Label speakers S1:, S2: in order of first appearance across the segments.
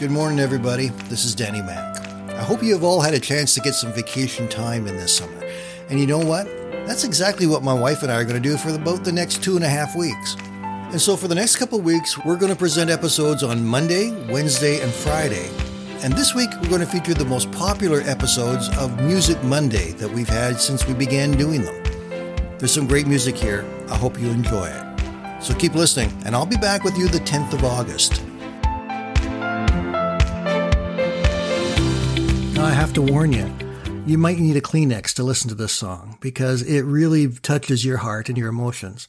S1: Good morning, everybody. This is Danny Mac. I hope you have all had a chance to get some vacation time in this summer. And you know what? That's exactly what my wife and I are going to do for about the next two and a half weeks. And so, for the next couple weeks, we're going to present episodes on Monday, Wednesday, and Friday. And this week, we're going to feature the most popular episodes of Music Monday that we've had since we began doing them. There's some great music here. I hope you enjoy it. So keep listening, and I'll be back with you the 10th of August. Now, I have to warn you, you might need a Kleenex to listen to this song because it really touches your heart and your emotions.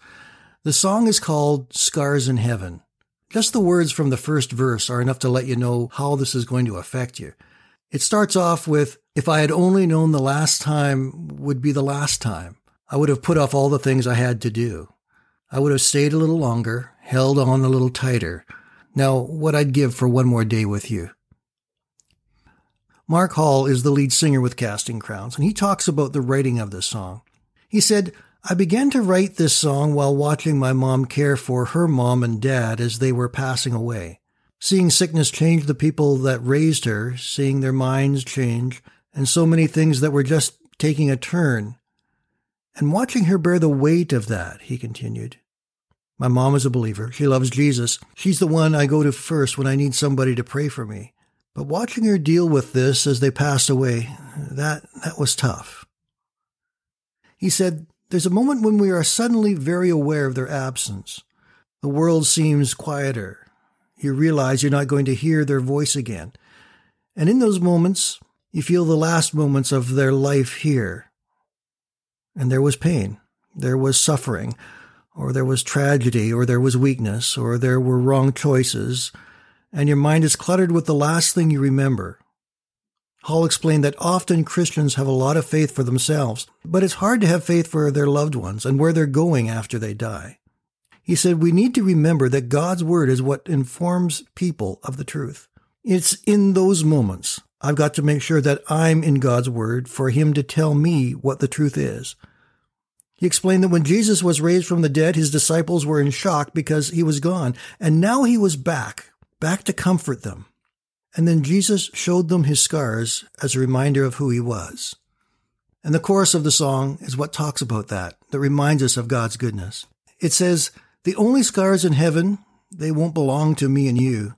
S1: The song is called Scars in Heaven. Just the words from the first verse are enough to let you know how this is going to affect you. It starts off with, If I had only known the last time would be the last time. I would have put off all the things I had to do. I would have stayed a little longer, held on a little tighter. Now, what I'd give for one more day with you. Mark Hall is the lead singer with Casting Crowns, and he talks about the writing of this song. He said, I began to write this song while watching my mom care for her mom and dad as they were passing away. Seeing sickness change the people that raised her, seeing their minds change, and so many things that were just taking a turn, and watching her bear the weight of that, he continued. My mom is a believer. She loves Jesus. She's the one I go to first when I need somebody to pray for me. But watching her deal with this as they passed away, that, that was tough. He said, There's a moment when we are suddenly very aware of their absence. The world seems quieter. You realize you're not going to hear their voice again. And in those moments, you feel the last moments of their life here. And there was pain, there was suffering, or there was tragedy, or there was weakness, or there were wrong choices, and your mind is cluttered with the last thing you remember. Hall explained that often Christians have a lot of faith for themselves, but it's hard to have faith for their loved ones and where they're going after they die. He said we need to remember that God's word is what informs people of the truth. It's in those moments I've got to make sure that I'm in God's Word for Him to tell me what the truth is. He explained that when Jesus was raised from the dead, his disciples were in shock because he was gone, and now he was back, back to comfort them. And then Jesus showed them his scars as a reminder of who he was. And the chorus of the song is what talks about that, that reminds us of God's goodness. It says, The only scars in heaven, they won't belong to me and you.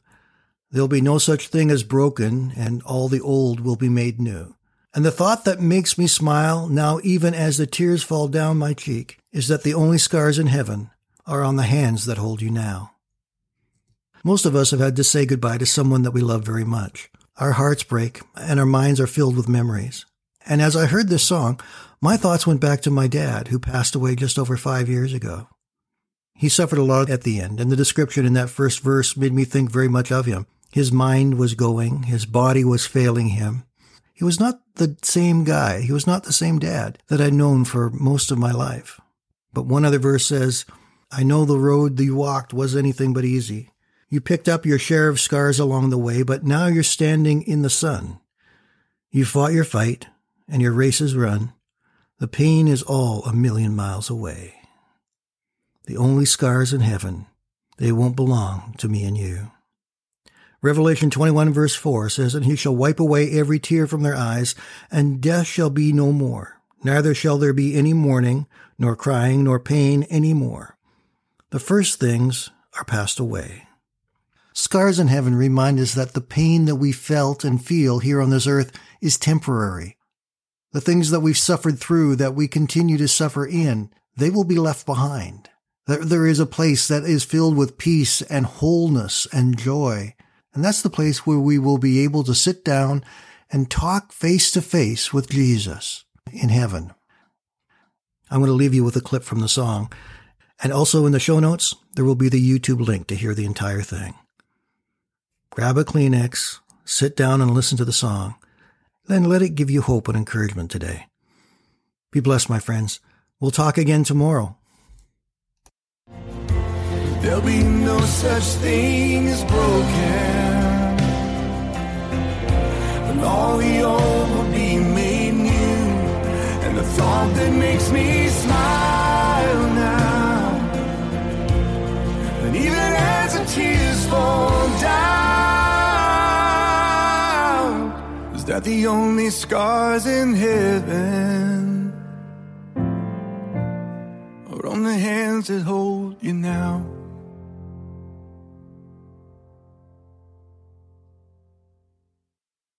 S1: There'll be no such thing as broken, and all the old will be made new. And the thought that makes me smile now, even as the tears fall down my cheek, is that the only scars in heaven are on the hands that hold you now. Most of us have had to say goodbye to someone that we love very much. Our hearts break, and our minds are filled with memories. And as I heard this song, my thoughts went back to my dad, who passed away just over five years ago. He suffered a lot at the end, and the description in that first verse made me think very much of him. His mind was going, his body was failing him. He was not the same guy, he was not the same dad that I'd known for most of my life. But one other verse says, I know the road you walked was anything but easy. You picked up your share of scars along the way, but now you're standing in the sun. You fought your fight, and your race is run. The pain is all a million miles away. The only scars in heaven, they won't belong to me and you. Revelation 21 verse 4 says, And he shall wipe away every tear from their eyes, and death shall be no more. Neither shall there be any mourning, nor crying, nor pain any more. The first things are passed away. Scars in heaven remind us that the pain that we felt and feel here on this earth is temporary. The things that we've suffered through, that we continue to suffer in, they will be left behind. There is a place that is filled with peace and wholeness and joy. And that's the place where we will be able to sit down and talk face to face with Jesus in heaven. I'm going to leave you with a clip from the song. And also in the show notes, there will be the YouTube link to hear the entire thing. Grab a Kleenex, sit down and listen to the song, then let it give you hope and encouragement today. Be blessed, my friends. We'll talk again tomorrow.
S2: There'll be no such thing as broken. And all the old will be made new. And the thought that makes me smile now. And even as the tears fall down. Not the only scars in heaven, or on the hands that hold you now.